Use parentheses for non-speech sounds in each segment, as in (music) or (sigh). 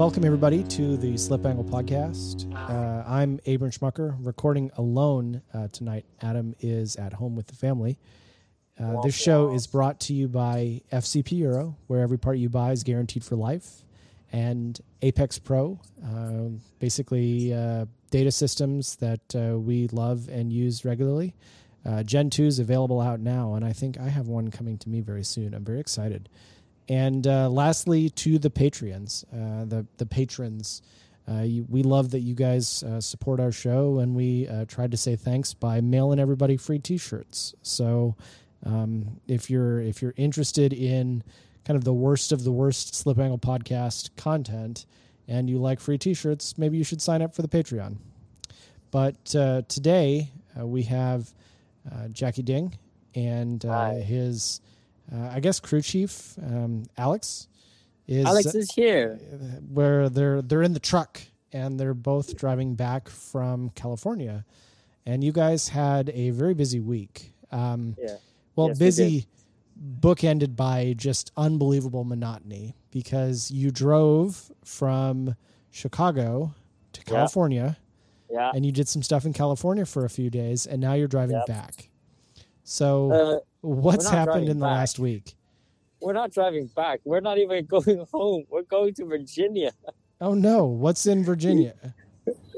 welcome everybody to the Slip Angle podcast. Uh, I'm Abram Schmucker, recording alone uh, tonight. Adam is at home with the family. Uh, this show is brought to you by FCP Euro, where every part you buy is guaranteed for life, and Apex Pro, uh, basically uh, data systems that uh, we love and use regularly. Uh, Gen 2 is available out now, and I think I have one coming to me very soon. I'm very excited. And uh, lastly, to the Patreons, uh, the the patrons, uh, you, we love that you guys uh, support our show, and we uh, tried to say thanks by mailing everybody free T-shirts. So, um, if you're if you're interested in kind of the worst of the worst Slip Angle podcast content, and you like free T-shirts, maybe you should sign up for the Patreon. But uh, today we have Jackie Ding and his uh, I guess crew chief um, Alex is Alex is here. Where they're they're in the truck and they're both driving back from California, and you guys had a very busy week. Um, yeah. Well, Yes, busy, bookended by just unbelievable monotony because you drove from Chicago to Yeah. California Yeah. and you did some stuff in California for a few days, and now you're driving Yep. back. So, Uh, what's happened in the back. last week? we're not driving back. We're not even (laughs) going home. We're going to Virginia. Oh no, what's in Virginia? (laughs)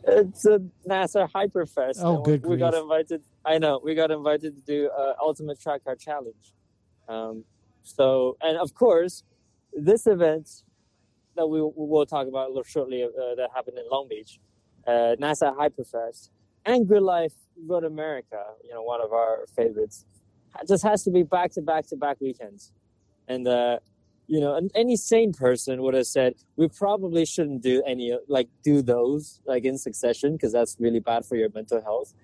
It's a NASA Hyperfest. Oh, good We got invited. I know. We got invited to do uh, Ultimate Track Car Challenge. Um, so, and of course, this event that we, we will talk about a little shortly uh, that happened in Long Beach, uh, NASA Hyperfest, and Grid Life Road America, you know, one of our favorites, it just has to be back to back to back weekends. And, uh, you know, any sane person would have said we probably shouldn't do any like do those like in succession because that's really bad for your mental health.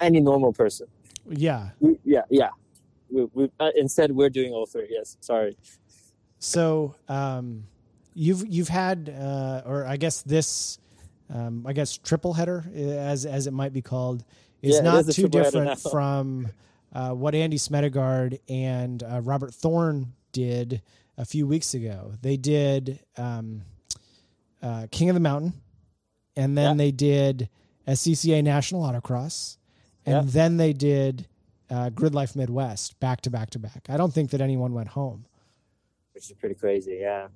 Any normal person, Yeah. we, yeah, yeah. We, we, uh, instead, we're doing all three. Yes, sorry. So, um, you've you've had, uh, or I guess this, um, I guess triple header, uh, as as it might be called, is Yeah, not is too different (laughs) from uh, what Andy Smedegard and uh, Robert Thorne did a few weeks ago. They did um, uh, King of the Mountain, and then Yeah. they did SCCA National Autocross, and Yeah. then they did uh, Grid Life Midwest back to back to back. I don't think that anyone went home. Which is pretty crazy. Yeah.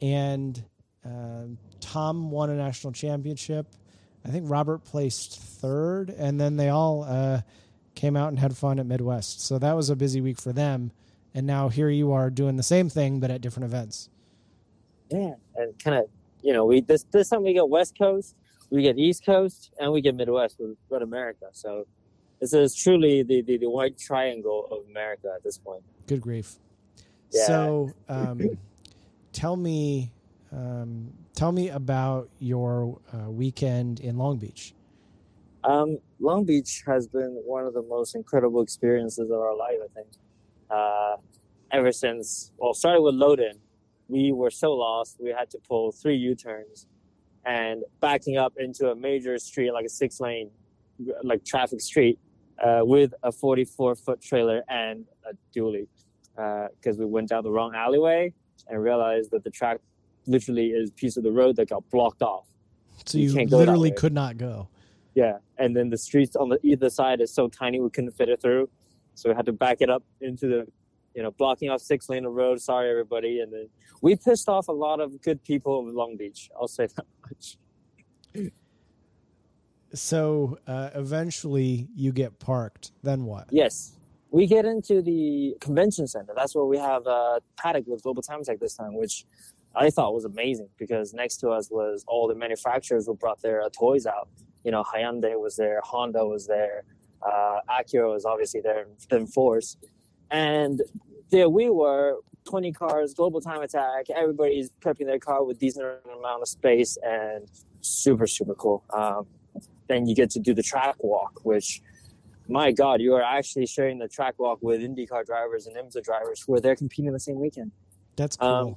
And um, Tom won a national championship. I think Robert placed third, and then they all uh, came out and had fun at Midwest. So that was a busy week for them. And now here you are doing the same thing, but at different events. Yeah, and kind of, you know, we this this time we get West Coast, we get East Coast, and we get Midwest with Road America. So this is truly the, the the white triangle of America at this point. Good grief. Yeah. So, (laughs) um, tell me, um, tell me about your uh, weekend in Long Beach. Um, Long Beach has been one of the most incredible experiences of our life, I think. Uh, ever since, well, started with Loden, we were so lost, we had to pull three U turns and backing up into a major street, like a six lane, like traffic street, uh, with a 44 foot trailer and a dually. Because we went down the wrong alleyway and realized that the track literally is a piece of the road that got blocked off. So You you, literally could not go. Yeah, and then the streets on the either side is so tiny we couldn't fit it through, so we had to back it up into the, you know, blocking off six lane of road. Sorry, everybody, and then we pissed off a lot of good people of Long Beach. I'll say that much. So uh, eventually you get parked. Then what? Yes, we get into the convention center. That's where we have a paddock with Global Time Attack this time, which I thought was amazing because next to us was all the manufacturers who brought their uh, toys out. You know, Hyundai was there, Honda was there, uh, Acura was obviously there, then Force, and there we were, 20 cars, Global Time Attack. Everybody's prepping their car with decent amount of space and super super cool. Um, then you get to do the track walk, which my God, you are actually sharing the track walk with IndyCar drivers and IMSA drivers who are there competing the same weekend. That's cool. Um,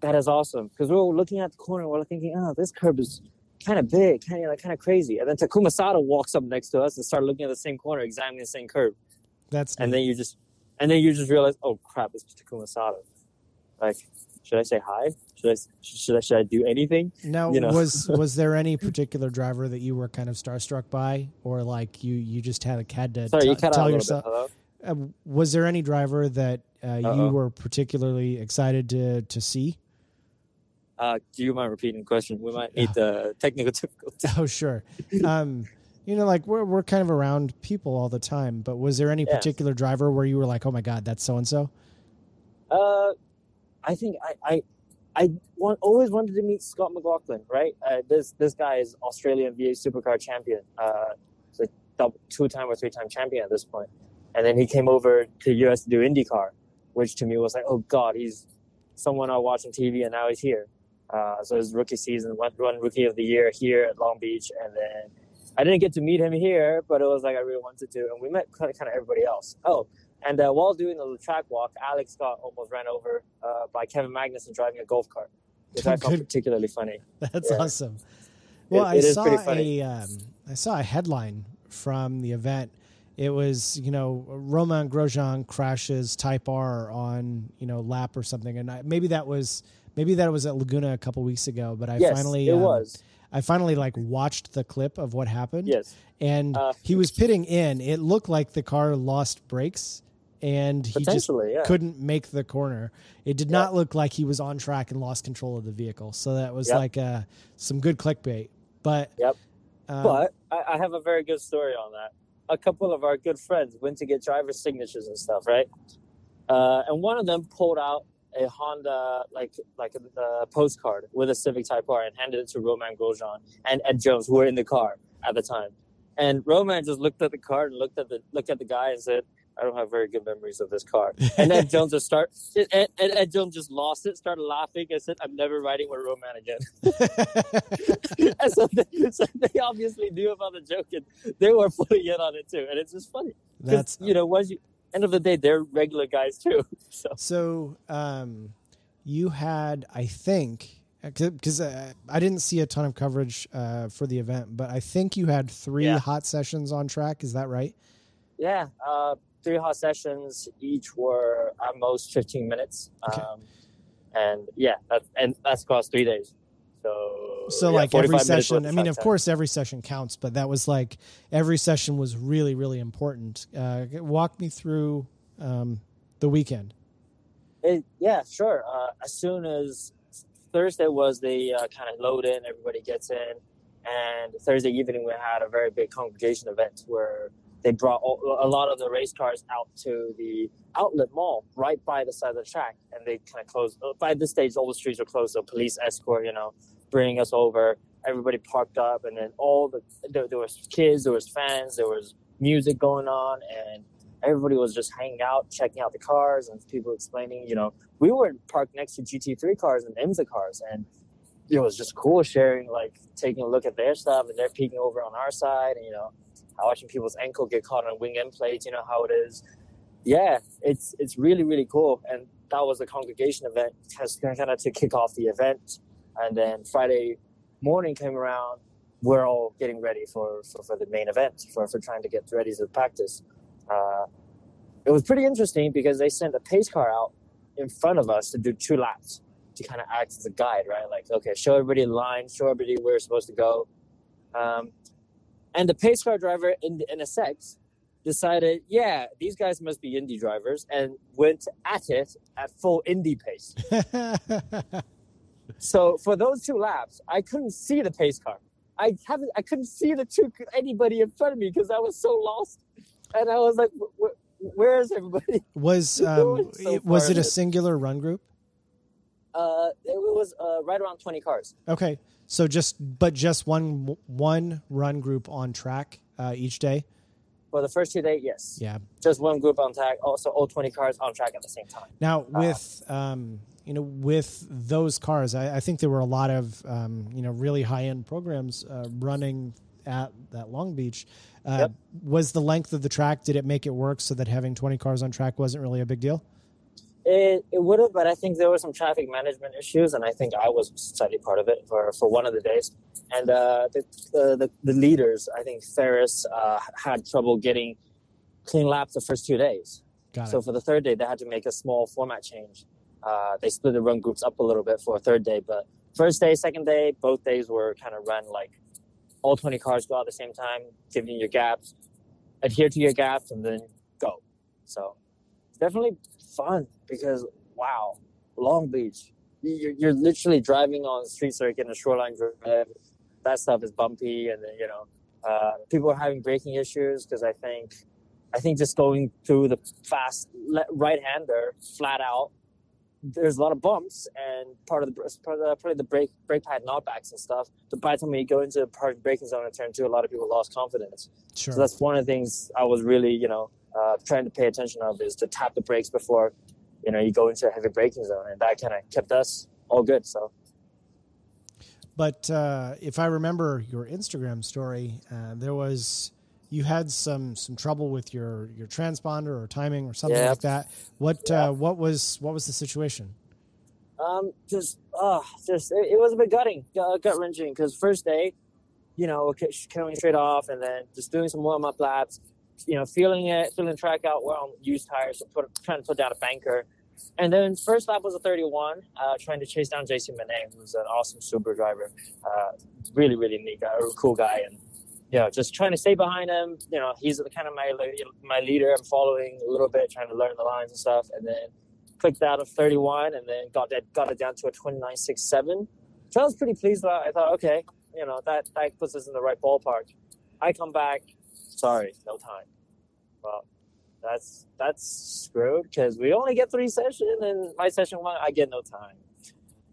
that is awesome because we were looking at the corner, we we're thinking, oh, this curb is kind of big, kind of like kind of crazy. And then Takuma Sato walks up next to us and start looking at the same corner, examining the same curb, That's and neat. then you just, and then you just realize, oh crap, it's Takuma Sato. Like, should I say hi? Should I should I, should I do anything? Now, You know. was (laughs) was there any particular driver that you were kind of starstruck by, or like you you just had a had to Sorry, t- you cut tell yourself? Uh, was there any driver that uh, you were particularly excited to to see? Uh, do you mind repeating the question? We might need the technical (laughs) difficulty. Oh, sure. Um, you know, like we're we're kind of around people all the time, but was there any Yeah. particular driver where you were like, "Oh my god, that's so and so"? Uh, I think I I, I want, always wanted to meet Scott McLaughlin. Right, uh, this this guy is Australian V8 Supercar champion. Uh, he's a double, two-time or three-time champion at this point. And then he came over to US to do IndyCar, which to me was like, oh god, he's someone I watch on TV, and now he's here. Uh, so his rookie season, went run rookie of the year here at Long Beach, and then I didn't get to meet him here, but it was like I really wanted to, and we met kind of, kind of everybody else. Oh, and uh, while doing the track walk, Alex got almost ran over uh, by Kevin Magnussen driving a golf cart, which I (laughs) found particularly funny. That's Yeah. awesome. Well, It- I it saw a um, I saw a headline from the event. It was you know Romain Grosjean crashes Type R on you know lap or something, and I, maybe that was maybe that was at Laguna a couple weeks ago. But I yes, finally it um, was. I finally like watched the clip of what happened. Yes. and Uh, he was pitting in. It looked like the car lost brakes, and he just yeah. couldn't make the corner. It did Yeah. not look like he was on track and lost control of the vehicle. So that was Yep. like uh, some good clickbait. But Yep. um, But I, I have a very good story on that. A couple of our good friends went to get driver signatures and stuff, right? Uh, and one of them pulled out a Honda like like a, a postcard with a Civic Type R and handed it to Romain Grosjean and Ed Jones, who were in the car at the time. And Romain just looked at the card and looked at the looked at the guy and said, "I don't have very good memories of this car." (laughs) And Ed Jones just start and, and Ed Jones just lost it, started laughing, and said, "I'm never riding with Romain again." (laughs) (laughs) and so they, so they obviously knew about the joke and they were putting in on it too. And it's just funny. that's you know, once you end of the day, they're regular guys too. (laughs) So so. Um, you had, I think, because uh, I didn't see a ton of coverage uh, for the event, but I think you had three Yeah. hot sessions on track. Is that right? yeah, uh, three hot sessions. Each were at most 15 minutes. Okay. Um, and yeah, that, and that's across three days. So, So yeah, like every 45 minutes worth session, I mean, of time. course, every session counts, but that was like every session was really, really important. Uh, walk me through um, the weekend. It, yeah, sure. Uh, as soon as Thursday was the uh, kind of load in, everybody gets in, and Thursday evening we had a very big congregation event where they brought a lot of the race cars out to the outlet mall right by the side of the track, and they kind of closed. uh, By this stage, all the streets were closed, so police escort, you know, bringing us over. Everybody parked up, and then all the there, there was kids, there was fans, there was music going on, and everybody was just hanging out, checking out the cars, and people explaining. You know, we were parked next to GT3 cars and IMSA cars, and it was just cool sharing, like taking a look at their stuff, and they're peeking over on our side, and you know, watching people's ankle get caught on wing end plates. You know how it is. Yeah, it's it's really really cool, and that was the congregation event, kind of to kick off the event, and then Friday morning came around. We're all getting ready for, for, for the main event, for, for trying to get ready to practice. Uh, it was pretty interesting because they sent a pace car out in front of us to do two laps to kind of act as a guide, right? Like, okay, show everybody the line, show everybody where we're supposed to go. Um, and the pace car driver in, in a sex decided, yeah, these guys must be Indy drivers, and went at it at full Indy pace. (laughs) So for those two laps, I couldn't see the pace car. I haven't. I couldn't see the two anybody in front of me because I was so lost, and I was like, "Wh- wh- "Where is everybody?" (laughs) was (laughs) um, so it- was it a singular run group? Uh, it was uh, right around twenty cars. Okay, so just but just one one run group on track uh, each day. For the first two days, yes, Yeah. just one group on track. Also, all twenty cars on track at the same time. Now with um, you know with those cars, I, I think there were a lot of um, you know really high end programs uh, running at that Long Beach. Uh, Yep. Was the length of the track? Did it make it work so that having twenty cars on track wasn't really a big deal? It, it would have, but I think there were some traffic management issues, and I think I was slightly part of it for, for one of the days. And uh, the, the, the leaders, I think Ferris uh, had trouble getting clean laps the first two days. Got So it. for the third day, they had to make a small format change, Uh, they split the run groups up a little bit for a third day, but first day, second day, both days were kind of run like all 20 cars go out at the same time, giving you your gaps, adhere to your gaps, and then go. So definitely fun because wow, Long Beach, you're, you're literally driving on the street circuit and a shoreline drive. That stuff is bumpy, and then you know uh, people are having braking issues because I think I think just going through the fast right hander flat out there's a lot of bumps and part of the part of the, part of the brake brake pad knockbacks and stuff. But by the time you go into the part braking zone and turn two, a lot of people lost confidence. Sure. So that's one of the things I was really you know uh, trying to pay attention of is to tap the brakes before you know you go into a heavy braking zone, and that kind of kept us all good. So. But uh, if I remember your Instagram story, uh, there was you had some some trouble with your your transponder or timing or something like that. What uh, what was what was the situation? Um, just uh, just it, it was a bit gutting, gut wrenching. Because first day, you know, coming straight off, and then just doing some warm up laps. You know, feeling it, feeling the track out well on used tires, so put, trying to put down a banker. And then first lap was a 31, uh, trying to chase down Jason Manet, who's an awesome super driver. Uh, really, really neat guy, cool guy. And you know, just trying to stay behind him. You know, he's kind of my my leader. I'm following a little bit, trying to learn the lines and stuff, and then clicked out of 31, and then got that got it down to a 29.67. So I was pretty pleased with that. I thought, okay, you know, that that puts us in the right ballpark. I come back, sorry, no time. Well, that's that's screwed because we only get three sessions, and my session one, I get no time.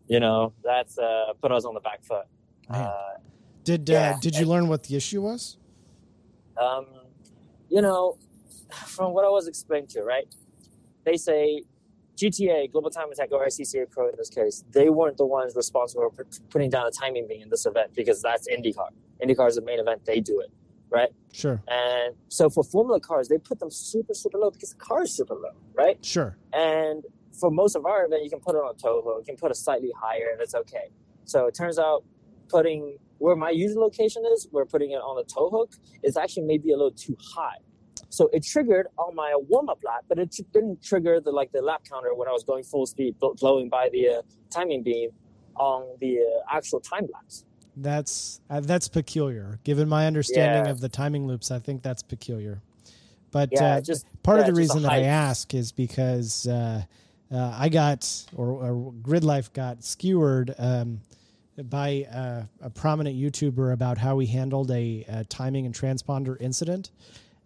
You know, that's uh, put us on the back foot. Uh, did uh, yeah. uh, did you learn what the issue was? Um, you know, from what I was explained to, you, right? They say GTA, Global Time Attack, or ICCA Pro in this case, they weren't the ones responsible for putting down a timing beam in this event because that's IndyCar. IndyCar is the main event; they do it, right? Sure. And so for Formula cars, they put them super, super low because the car is super low, right? Sure. And for most of our event, you can put it on a tow hook, you can put it slightly higher, and it's okay. So it turns out putting where my usual location is, we're putting it on the tow hook, is actually maybe a little too high. So it triggered on my warm up lap, but it didn't trigger the like the lap counter when I was going full speed, blowing by the uh, timing beam on the uh, actual time lapse. That's uh, that's peculiar. Given my understanding yeah. of the timing loops, I think that's peculiar. But yeah, uh, just part yeah, of the reason that I ask is because uh, uh, I got or, or Grid Life got skewered. Um, by uh, a prominent YouTuber about how he handled a, a timing and transponder incident.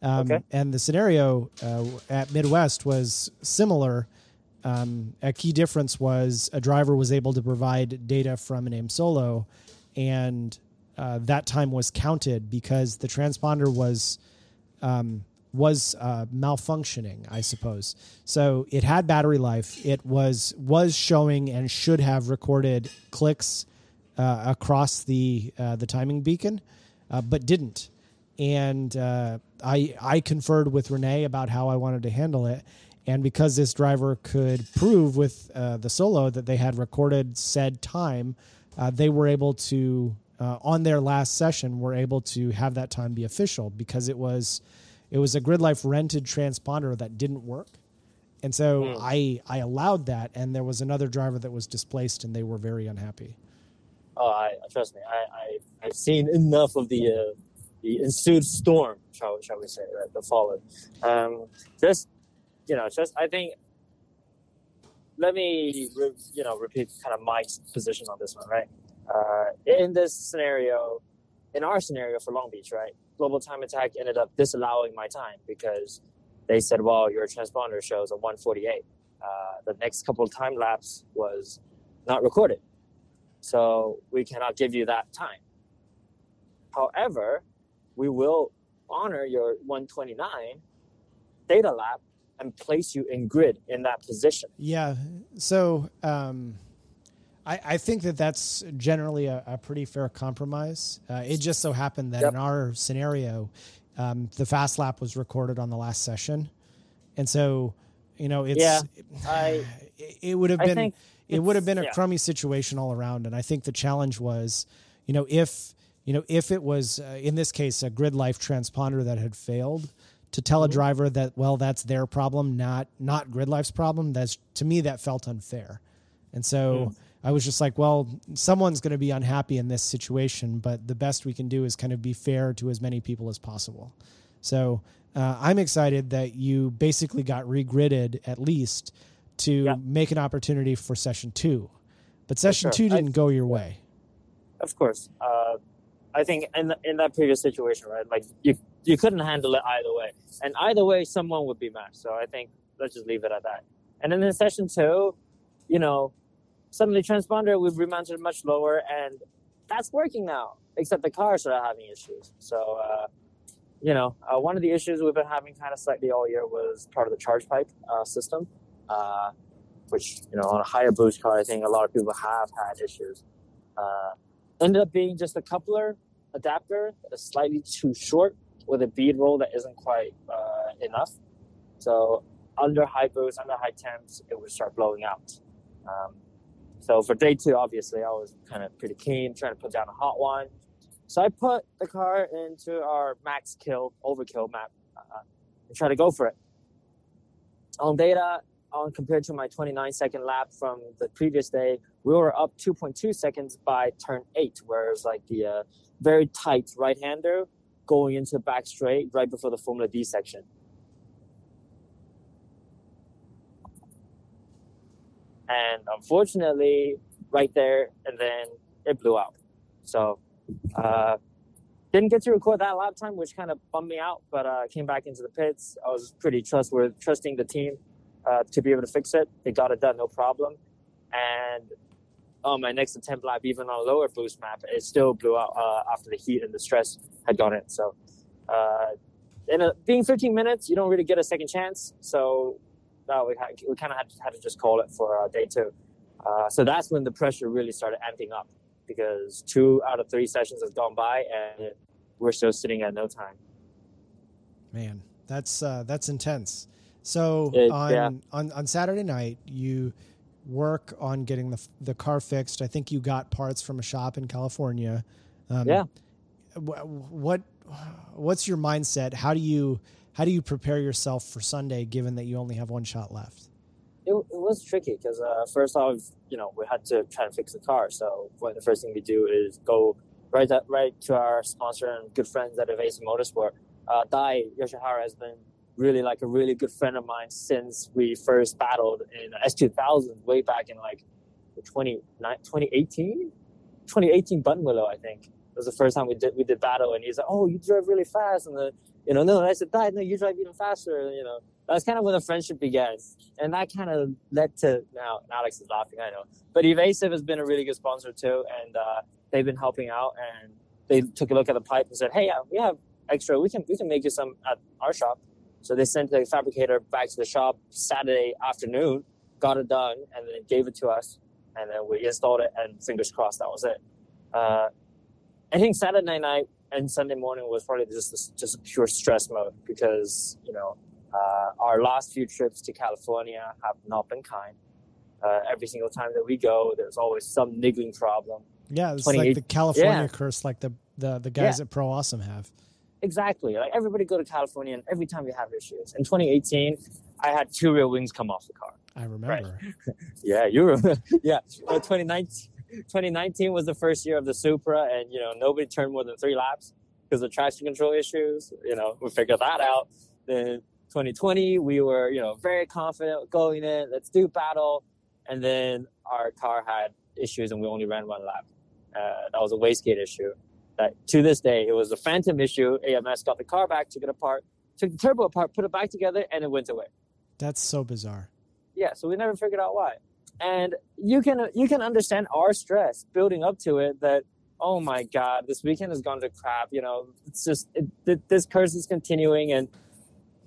Um, okay. And the scenario uh, at Midwest was similar. Um, a key difference was a driver was able to provide data from an AIM Solo, and uh, that time was counted because the transponder was um, was uh, malfunctioning, I suppose. So it had battery life. It was was showing and should have recorded clicks uh, across the uh, the timing beacon, uh, but didn't. And uh, I I conferred with Renee about how I wanted to handle it, and because this driver could prove with the solo that they had recorded said time, uh, they were able to on their last session were able to have that time be official because it was it was a grid life rented transponder that didn't work and so mm. i i allowed that and there was another driver that was displaced and they were very unhappy oh, I trust me, I, I I've seen enough of the uh, the ensued storm, shall shall we say, right, the fallout Um, just you know, just I think. Let me, re, you know, repeat kind of my position on this one, right? Uh, in this scenario, in our scenario for Long Beach, right? Global Time Attack ended up disallowing my time because they said, well, your transponder shows a 148. Uh, the next couple of time lapse was not recorded. So we cannot give you that time. However, we will honor your 129 data lap and place you in grid in that position. Yeah. So um, I, I, think that that's generally a, a pretty fair compromise. Uh, it just so happened that yep. in our scenario, um, the fast lap was recorded on the last session. And so, you know, it's, yeah, (sighs) I, it, would have been it would have been a yeah. crummy situation all around. And I think the challenge was, you know, if you know if it was uh, in this case a grid life transponder that had failed, to tell a Mhm. driver that well that's their problem not not grid life's problem that's to me that felt unfair and so i was just like well someone's going to be unhappy in this situation but the best we can do is kind of be fair to as many people as possible so uh, i'm excited that you basically got regridded at least to Yeah. make an opportunity for session two but session sure. two didn't go your way Of course. Uh, I think in in that previous situation, right? Like you you couldn't handle it either way, and either way, someone would be mad. So I think let's just leave it at that. And then in session two, you know, suddenly transponder we've remounted much lower, and that's working now. Except the car started having issues. So. Uh, you know, uh, one of the issues we've been having kind of slightly all year was part of the charge pipe uh, system, uh, which, you know, on a higher boost car, I think a lot of people have had issues. Ended up being just a coupler adapter that is slightly too short with a bead roll that isn't quite uh, enough. So under high boost, under high temps, it would start blowing out. Um, so for day two, obviously, I was kind of pretty keen, trying to put down a hot one. So I put the car into our max kill, overkill map, uh, and try to go for it. On data, on compared to my 29 second lap from the previous day, we were up 2.2 seconds by turn eight, whereas like the uh, very tight right hander going into the back straight right before the Formula D section. And unfortunately, right there, and then it blew out. So, uh, didn't get to record that lap time, which kind of bummed me out. But uh, came back into the pits. I was pretty trustworthy, trusting the team uh, to be able to fix it. They got it done, no problem. And on my next attempt lap, even on a lower boost map, it still blew out uh, after the heat and the stress had gone in. So, uh, in a, being 13 minutes, you don't really get a second chance. So, no, we, had, we kind of had, had to just call it for uh, day two. Uh, so that's when the pressure really started amping up because two out of three sessions has gone by and we're still sitting at no time. Man, that's uh, that's intense. So It- on, yeah. on on Saturday night, you work on getting the the car fixed. I think you got parts from a shop in California. Um, Yeah. What what's your mindset? How do you how do you prepare yourself for Sunday, given that you only have one shot left? It, it was tricky because uh, first off, you know, we had to try to fix the car. So what the first thing we do is go right at, right to our sponsor and good friends at Evasive Motorsport. Uh, Dai Yoshihara has been really like a really good friend of mine since we first battled in S2000 way back in like 20, 2018, 2018 Buttonwillow, I think. It was the first time we did we did battle, and he's like, "Oh, you drive really fast," and the you know, no, and I said, "Dai, no, you drive even faster," you know that's kind of when the friendship began. And that kind of led to now Alex is laughing, I know. But Evasive has been a really good sponsor too, and uh, they've been helping out. And they took a look at the pipe and said, "Hey, uh, we have extra. We can we can make you some at our shop." So they sent the fabricator back to the shop Saturday afternoon, got it done, and then gave it to us. And then we installed it, and fingers crossed, that was it. Uh, I think Saturday night and Sunday morning was probably just just a pure stress mode because you know uh, our last few trips to California have not been kind. Uh, every single time that we go, there's always some niggling problem. Yeah, it's like the California yeah. curse, like the the, the guys Yeah. at Pro Awesome have. Exactly. Like everybody go to California, and every time we have issues. In 2018, I had two rear wings come off the car. I remember. (laughs) Yeah, you remember. (laughs) yeah, well, 2019, 2019 was the first year of the Supra, and you know nobody turned more than three laps because of traction control issues. You know, we figured that out. Then 2020, we were you know very confident going in. Let's do battle, and then our car had issues, and we only ran one lap. Uh, that was a wastegate issue. That to this day, it was a phantom issue. AMS got the car back, took it apart, took the turbo apart, put it back together, and it went away. That's so bizarre. Yeah, so we never figured out why. And you can you can understand our stress building up to it. That oh my god, this weekend has gone to crap. You know, it's just it, th- this curse is continuing, and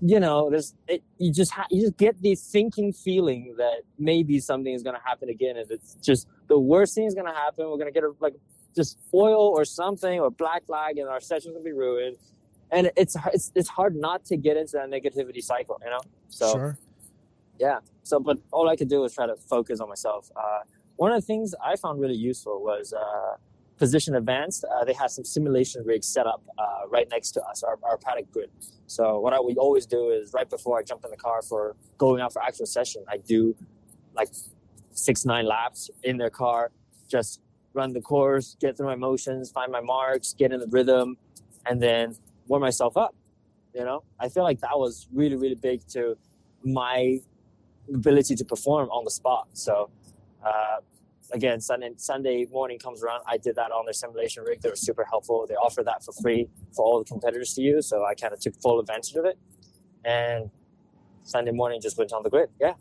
you know, there's it, you just ha- you just get the thinking feeling that maybe something is going to happen again, and it's just the worst thing is going to happen. We're going to get a, like just oil or something or black flag, and our session's to be ruined. And it's it's it's hard not to get into that negativity cycle, you know. So sure. yeah so but all i could do was try to focus on myself uh, one of the things i found really useful was uh, position advanced, uh, they had some simulation rigs set up uh, right next to us, our, our paddock grid. So what I would always do is right before I jump in the car for going out for actual session, I do like six nine laps in their car, just run the course, get through my motions, find my marks, get in the rhythm, and then warm myself up. You know, I feel like that was really really big to my ability to perform on the spot. So. Uh, again, Sunday Sunday morning comes around. I did that on their simulation rig. They were super helpful. They offer that for free for all the competitors to use. So I kind of took full advantage of it. And Sunday morning just went on the grid. Yeah.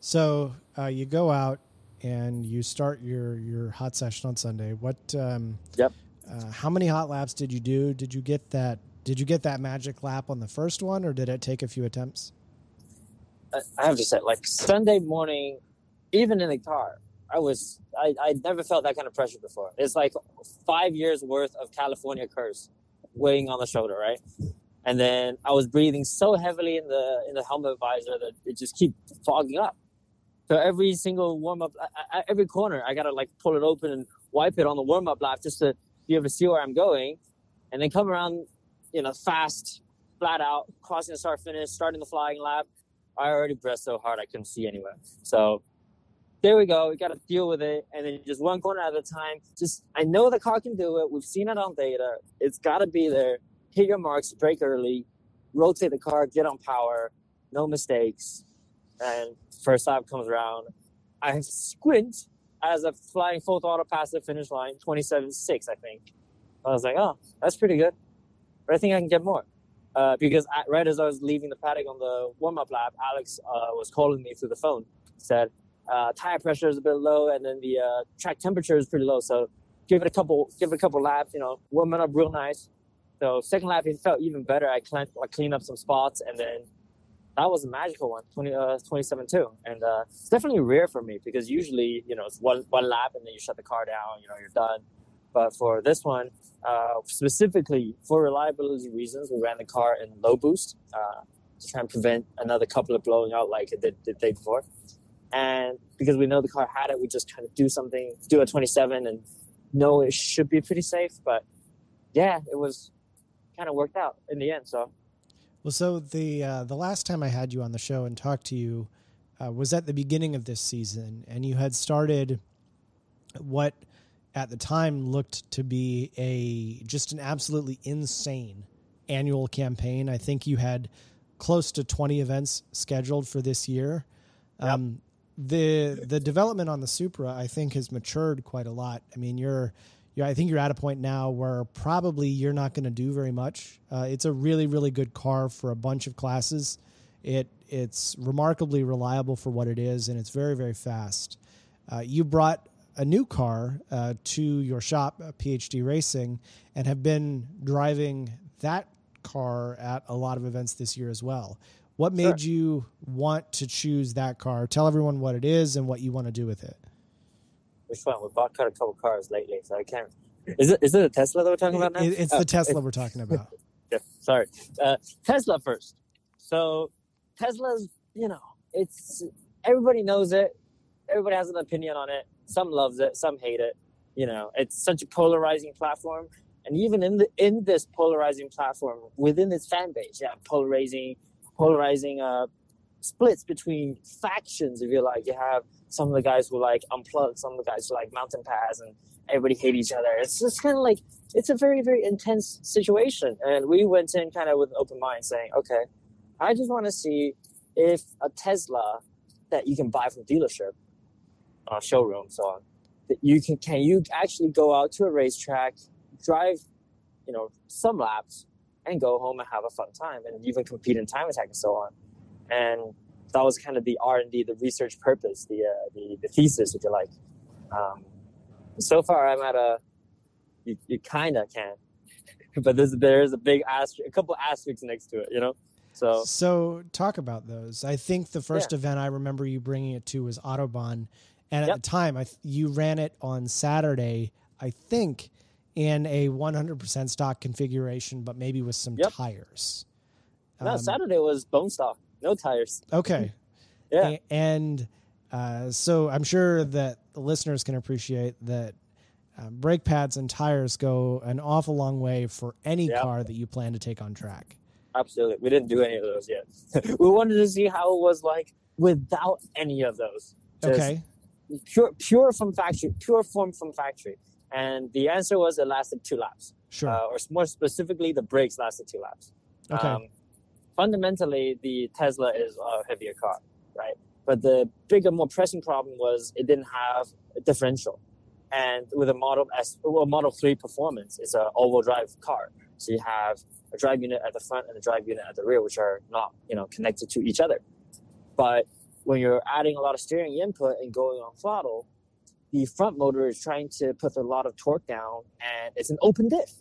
So uh, you go out and you start your your hot session on Sunday. What? Um, yep. Uh, how many hot laps did you do? Did you get that? Did you get that magic lap on the first one, or did it take a few attempts? I have to say, like Sunday morning, even in the car, I was I, I never felt that kind of pressure before. It's like five years worth of California curse weighing on the shoulder, right? And then I was breathing so heavily in the in the helmet visor that it just keep fogging up. So every single warm up, every corner, I gotta like pull it open and wipe it on the warm up lap just to be able to see where I'm going, and then come around, you know, fast, flat out, crossing the start finish, starting the flying lap. I already breathed so hard I couldn't see anywhere. So there we go. We got to deal with it. And then just one corner at a time. Just, I know the car can do it. We've seen it on data. It's got to be there. Hit your marks, break early, rotate the car, get on power, no mistakes. And first lap comes around. I squint as a flying full throttle past the finish line, 27.6, I think. I was like, oh, that's pretty good. But I think I can get more. Uh, because I, right as I was leaving the paddock on the warm up lap, Alex uh, was calling me through the phone. Said, uh, tire pressure is a bit low, and then the uh, track temperature is pretty low. So give it a couple, give it a couple laps. You know, warm it up real nice. So second lap it felt even better. I cleaned, I cleaned up some spots, and then that was a magical one, 20, uh, 27 too. And uh, it's definitely rare for me because usually, you know, it's one, one lap and then you shut the car down, you know, you're done. But for this one, uh, specifically for reliability reasons, we ran the car in low boost uh, to try and prevent another couple of blowing out like it did the day before. And because we know the car had it, we just kind of do something, do a 27 and know it should be pretty safe. But yeah, it was kind of worked out in the end. So. Well, so the uh, the last time I had you on the show and talked to you uh, was at the beginning of this season, and you had started what at the time looked to be a just an absolutely insane annual campaign. I think you had close to 20 events scheduled for this year. Yep. Um, the the development on the Supra, I think, has matured quite a lot. I mean, you're, you're I think you're at a point now where probably you're not going to do very much. Uh, it's a really really good car for a bunch of classes. It it's remarkably reliable for what it is, and it's very very fast. Uh, you brought a new car uh, to your shop, PhD Racing, and have been driving that car at a lot of events this year as well. What made sure. you want to choose that car? Tell everyone what it is and what you want to do with it. Which one? We bought quite a couple cars lately, so I can't. (clears throat) Is it is it a Tesla that we're talking about now? It's oh, the Tesla we're talking about. (laughs) yeah, sorry, uh, Tesla first. So Tesla's, you know, it's everybody knows it. Everybody has an opinion on it. Some loves it, some hate it. You know, it's such a polarizing platform, and even in the in this polarizing platform, within its fan base, yeah, polarizing polarizing uh, splits between factions, if you like. You have some of the guys who like unplug, some of the guys who like mountain pass, and everybody hate each other. It's just kind of like it's a very very intense situation, and we went in kind of with an open mind, saying, okay, I just want to see if a Tesla that you can buy from dealership, uh, showroom, so on, that you can can you actually go out to a racetrack, drive, you know, some laps, and go home and have a fun time and even compete in time attack and so on. And that was kind of the R and D, the research purpose, the, uh, the the thesis, if you like. Um, so far, I'm at a you, you kind of can, (laughs) but there's there's a big asterisk, a couple asterisks next to it, you know. So so talk about those. I think the first yeah. event I remember you bringing it to was Autobahn, and at yep. the time, I you ran it on Saturday. I think in a 100% stock configuration, but maybe with some yep. tires. No, um, Saturday was bone stock, no tires. Okay. (laughs) yeah. A- and uh, so I'm sure that the listeners can appreciate that um, brake pads and tires go an awful long way for any Yep. car that you plan to take on track. Absolutely. We didn't do any of those yet. (laughs) we wanted to see how it was like without any of those. Just Okay. Pure, pure from factory, pure form from factory. And the answer was it lasted two laps, Sure. uh, or more specifically, the brakes lasted two laps. okay. Fundamentally, the Tesla is a heavier car, right? But the bigger, more pressing problem was it didn't have a differential. And with a Model S, well, Model 3 performance, it's an all-wheel drive car. So you have a drive unit at the front and a drive unit at the rear, which are not, you know, connected to each other. But when you're adding a lot of steering input and going on throttle, the front motor is trying to put a lot of torque down, and it's an open diff.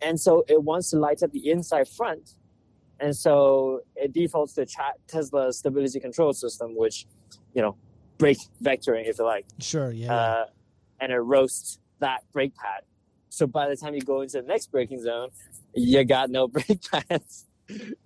And so it wants to light up the inside front, and so it defaults to Tesla's stability control system, which, you know, brake vectoring, if you like Sure. Yeah. uh, and it roasts that brake pad. So by the time you go into the next braking zone, you got no (laughs) brake pads.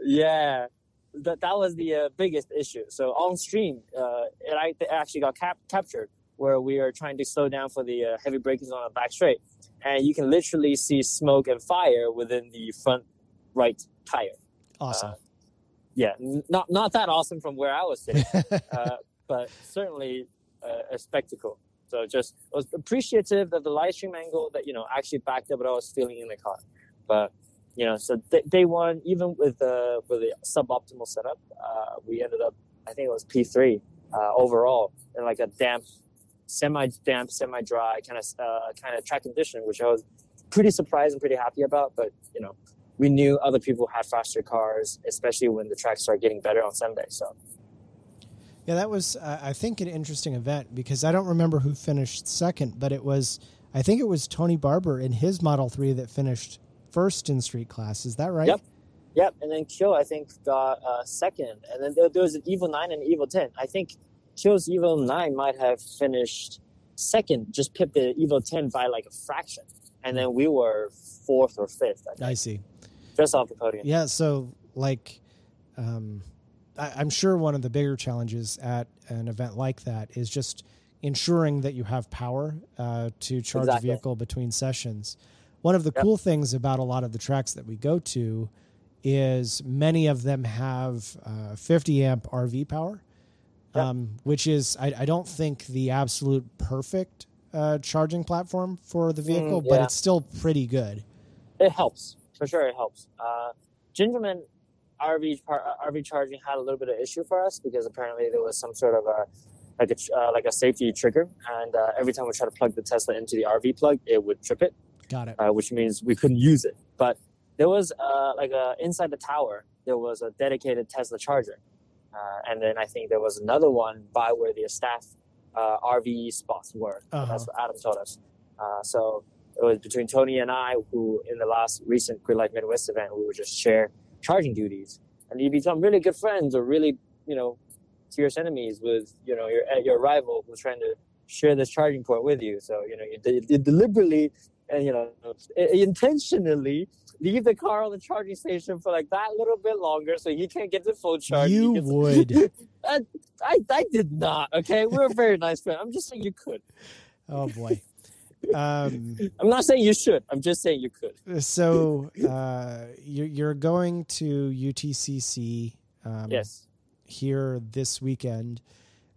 yeah, that that was the uh, biggest issue. So on stream, uh, it, I- it actually got cap- captured where we are trying to slow down for the uh, heavy braking zone on the back straight, and you can literally see smoke and fire within the front right tire. Awesome. Yeah, not not that awesome from where I was sitting (laughs) uh, but certainly uh, a spectacle. So just I was appreciative of the live stream angle that you know actually backed up what I was feeling in the car. But you know, so th- day one, even with the with the suboptimal setup, uh, we ended up I think it was P three uh, overall in like a damp, semi damp, semi dry kind of uh, kind of track condition, which I was pretty surprised and pretty happy about. But you know, we knew other people had faster cars, especially when the tracks started getting better on Sunday. So. Yeah, that was, uh, I think, an interesting event because I don't remember who finished second, but it was, I think it was Tony Barber in his Model 3 that finished first in street class. Is that right? Yep. Yep, and then Kill I think got uh, second, and then there, there was an Evo Nine and an Evo Ten. I think Kill's Evo Nine might have finished second, just pipped the Evo Ten by like a fraction, and then we were fourth or fifth, I I see. Just off the podium. Yeah, so like, um, I, I'm sure one of the bigger challenges at an event like that is just ensuring that you have power uh, to charge Exactly. a vehicle between sessions. One of the Yep. cool things about a lot of the tracks that we go to is many of them have uh, 50 amp RV power, Yep. um, which is I, I don't think the absolute perfect uh, charging platform for the vehicle, but Mm, yeah. it's still pretty good. It helps for sure. It helps. Uh, Gingerman RV par- uh, RV charging had a little bit of issue for us because apparently there was some sort of a like a uh, like a safety trigger, and uh, every time we try to plug the Tesla into the RV plug, it would trip it. Got it. uh, which means we couldn't use it. But there was uh, like a, inside the tower, there was a dedicated Tesla charger, uh, and then I think there was another one by where the staff uh, RV spots were. Uh-huh. That's what Adam told us. Uh, so it was between Tony and I, who in the last recent Grid Life Midwest event, we would just share charging duties, and you become really good friends or really, you know, fierce enemies with you know your your rival who's trying to share this charging port with you. So you know you, de- you deliberately and you know intentionally leave the car on the charging station for like that little bit longer so he can't get the full charge. You gets- (laughs) would. I, I, I did not. Okay, we're a very nice friend. I'm just saying you could. Oh boy. Um, I'm not saying you should. I'm just saying you could. so uh, you're, you're going to UTCC um, Yes. here this weekend,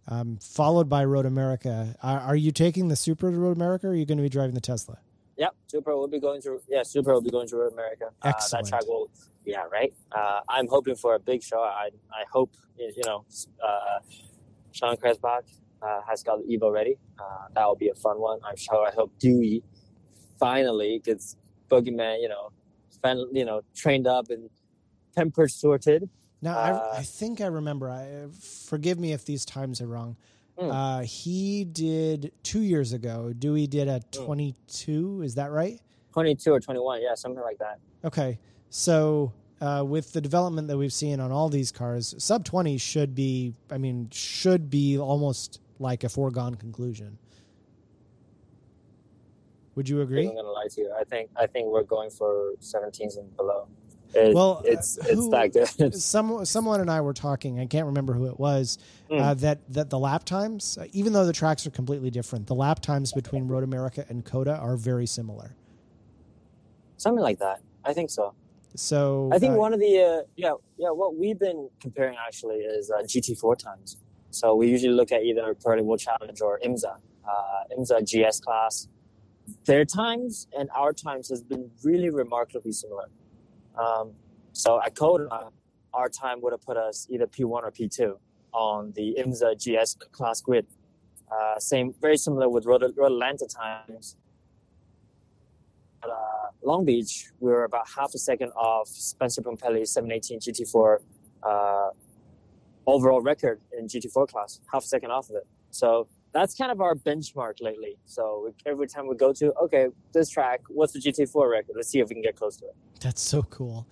um, followed by Road America. Are, are you taking the Supra to Road America, or are you going to be driving the Tesla? Yep. Supra will be going to yeah. Supra will be going to Road America. Uh, Excellent. that track will. Yeah. Right. Uh, I'm hoping for a big show. I I hope you know uh, Sean Kresbach uh, has got the Evo ready. Uh, that will be a fun one. I'm sure. I hope Dewey finally gets Boogeyman. You know, fin- you know, trained up and temper sorted. Now, Uh, I, I think I remember. I, forgive me if these times are wrong. Uh, he did two years ago. Dewey did a Hmm. 22. Is that right? 22 or 21. Yeah, something like that. Okay. So uh, with the development that we've seen on all these cars, sub 20 should be, I mean, should be almost like a foregone conclusion. Would you agree? I'm gonna lie to you. I think I think we're going for 17s and below. It, Well, it's uh, it's that good. (laughs) Some someone and I were talking. I can't remember who it was. Uh, that that the lap times, uh, even though the tracks are completely different, the lap times between Road America and COTA are very similar. Something like that. I think so. So I think uh, one of the uh, yeah yeah what we've been comparing actually is uh, GT4 times. So we usually look at either World Challenge or IMSA, uh, IMSA GS class. Their times and our times has been really remarkably similar. Um, so at COTA, our time would have put us either P1 or P2 on the IMSA GS class grid. Uh, same, very similar with Road, Road Atlanta times. Uh, Long Beach, we were about half a second off Spencer Pumpelly's 718 GT4 uh, overall record in GT4 class, half a second off of it. So that's kind of our benchmark lately. So every time we go to, okay, this track, what's the GT4 record? Let's see if we can get close to it, that's so cool.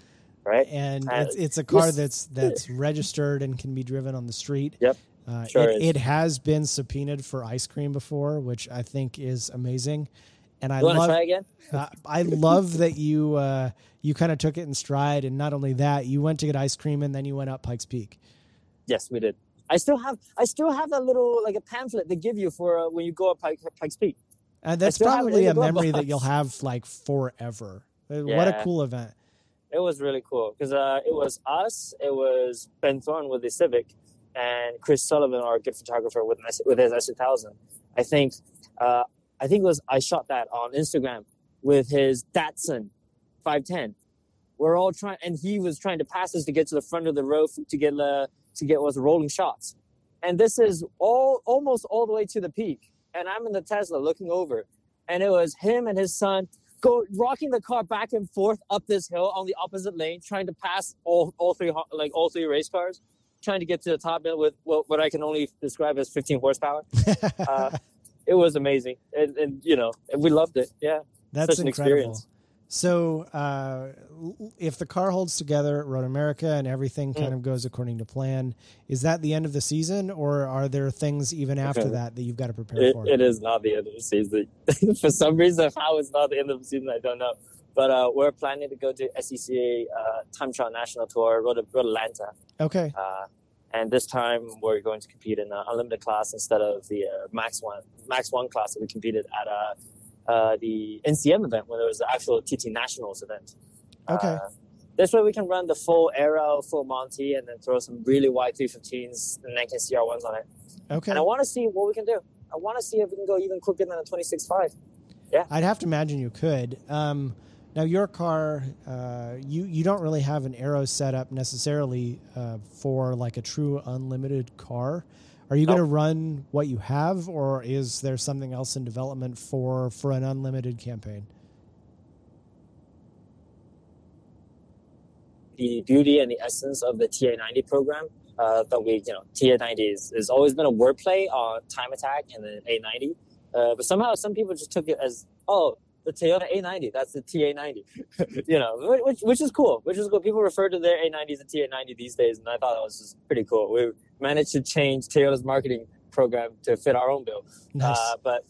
right? and Uh, it's it's a car that's that's registered and can be driven on the street. Yep. Uh, Sure it, it has been subpoenaed for ice cream before, which I think is amazing. And I You want to love try again? (laughs) uh, I love that you uh, you kind of took it in stride, and not only that, you went to get ice cream and then you went up Pikes Peak. Yes, we did. I still have I still have that little like a pamphlet they give you for uh, when you go up Pike, Pikes Peak. And that's have it probably a the memory that you'll have like forever. Uh, What a cool event! It was really cool because uh, it was us, it was Ben Thorne with the Civic, and Chris Sullivan, our good photographer with with his S two thousand. I think, uh, I think it was I shot that on Instagram with his Datsun five ten. We're all trying, and he was trying to pass us to get to the front of the row to get uh, to get was rolling shots. And this is all almost all the way to the peak, and I'm in the Tesla looking over, and it was him and his son go rocking the car back and forth up this hill on the opposite lane, trying to pass all, all three like all three race cars, trying to get to the top end with what, what I can only describe as 15 horsepower. (laughs) Uh, it was amazing, and, and you know we loved it. Yeah, That's such an incredible. experience. So, uh, if the car holds together at Road America and everything kind Mm. of goes according to plan, is that the end of the season, or are there things even after Okay. that that you've got to prepare It, for? it is not the end of the season. (laughs) For some reason, how it's not the end of the season, I don't know. But uh, we're planning to go to SCCA uh, Time Trial National Tour, Road, Road Atlanta. okay, Uh, and this time we're going to compete in the unlimited class instead of the uh, max one max one class that we competed at uh, the NCM event when there was the actual TT Nationals event. Okay. Uh, this way we can run the full Aero, full Monty, and then throw some really wide 315s and Nankang CR1s on it. okay. And I want to see what we can do. I want to see if we can go even quicker than a 26.5. Yeah. I'd have to imagine you could. Um, now, your car, uh, you you don't really have an aero setup necessarily uh, for like a true unlimited car. Are you going to run what you have, or is there something else in development for for an unlimited campaign? the beauty and the essence of the TA90 program. Uh, that we, you know, TA90 is, has always been a wordplay on time attack and the A90. Uh, but somehow some people just took it as, oh, the Toyota A90, that's the TA90. (laughs) you know, which, which is cool, which is cool. People refer to their A90s and TA90 these days, and I thought that was just pretty cool. We managed to change Toyota's marketing program to fit our own bill. Nice. Uh, but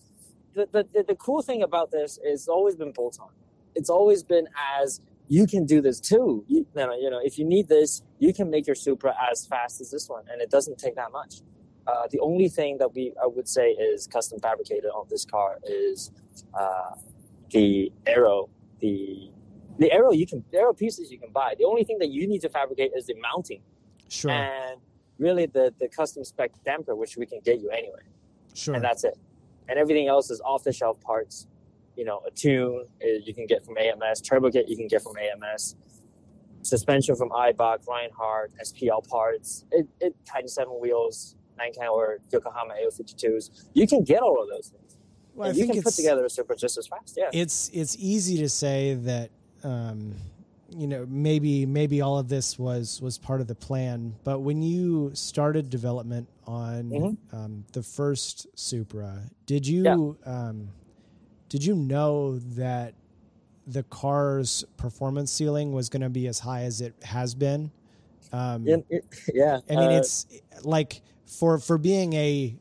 the, the, the, cool thing about this is it's always been bolt on. It's always been as you can do this too. You, you know, you know, if you need this, you can make your Supra as fast as this one, and it doesn't take that much. Uh, the only thing that we I would say is custom fabricated on this car is uh, the aero, the the aero you can the aero pieces you can buy. The only thing that you need to fabricate is the mounting sure, and really the the custom spec damper, which we can get you anyway sure. and that's it. And everything else is off the shelf parts. You know, a tune uh, you can get from AMS, turbo kit you can get from AMS, suspension from Eibach, Reinhardt, SPL parts, it, it Titan seven wheels, Nankang or Yokohama A052s. You can get all of those things. Well, I you think can put together a Supra just as fast. Yeah. it's it's easy to say that um, you know maybe maybe all of this was was part of the plan, but when you started development on Mhm. um, the first Supra, did you um, did you know that the car's performance ceiling was going to be as high as it has been? Um, yeah, yeah. I mean, uh, it's like for for being a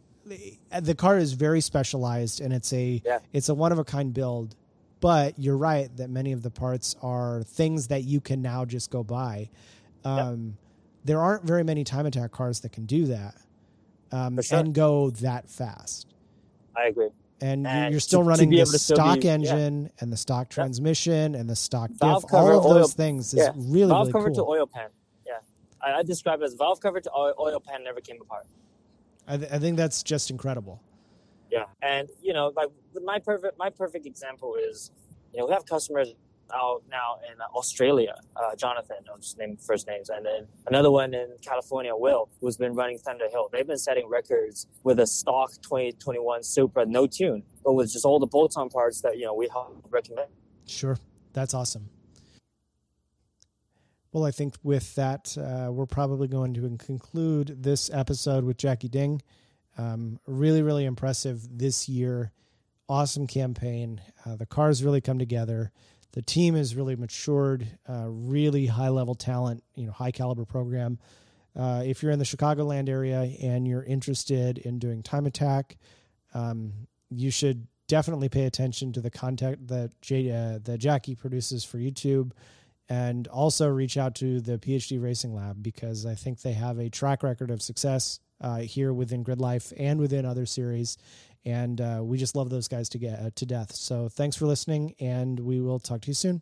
the car is very specialized and it's a Yeah. it's a one of a kind build. but you're right that many of the parts are things that you can now just go buy. Um. There aren't very many time attack cars that can do that um, sure. and go that fast. I agree. And, and you're still to, running to the stock be, engine yeah. and the stock transmission and the stock valve diff. Cover, all of oil, those things is really valve really cover cool. to oil pan. Yeah, I, I describe it as valve cover to oil, oil pan never came apart. I, th- I think that's just incredible. Yeah, and you know, like my perfect my perfect example is, you know, we have customers out now in Australia, uh, Jonathan, I'll just name first names, and then another one in California, Will, who's been running Thunderhill. They've been setting records with a stock 2021 Supra, no tune, but with just all the bolt-on parts that you know we recommend. Sure, that's awesome. Well, I think with that, uh, we're probably going to conclude this episode with Jackie Ding. Um, really, really impressive this year. Awesome campaign. Uh, the cars really come together. The team has really matured. Uh, really high level talent. You know, high caliber program. Uh, if you're in the Chicagoland area and you're interested in doing time attack, um, you should definitely pay attention to the content that J- uh, that Jackie produces for YouTube and also reach out to the PhD Racing Lab because I think they have a track record of success uh, here within Grid Life and within other series. And uh, we just love those guys to get uh, to death. So thanks for listening, and we will talk to you soon.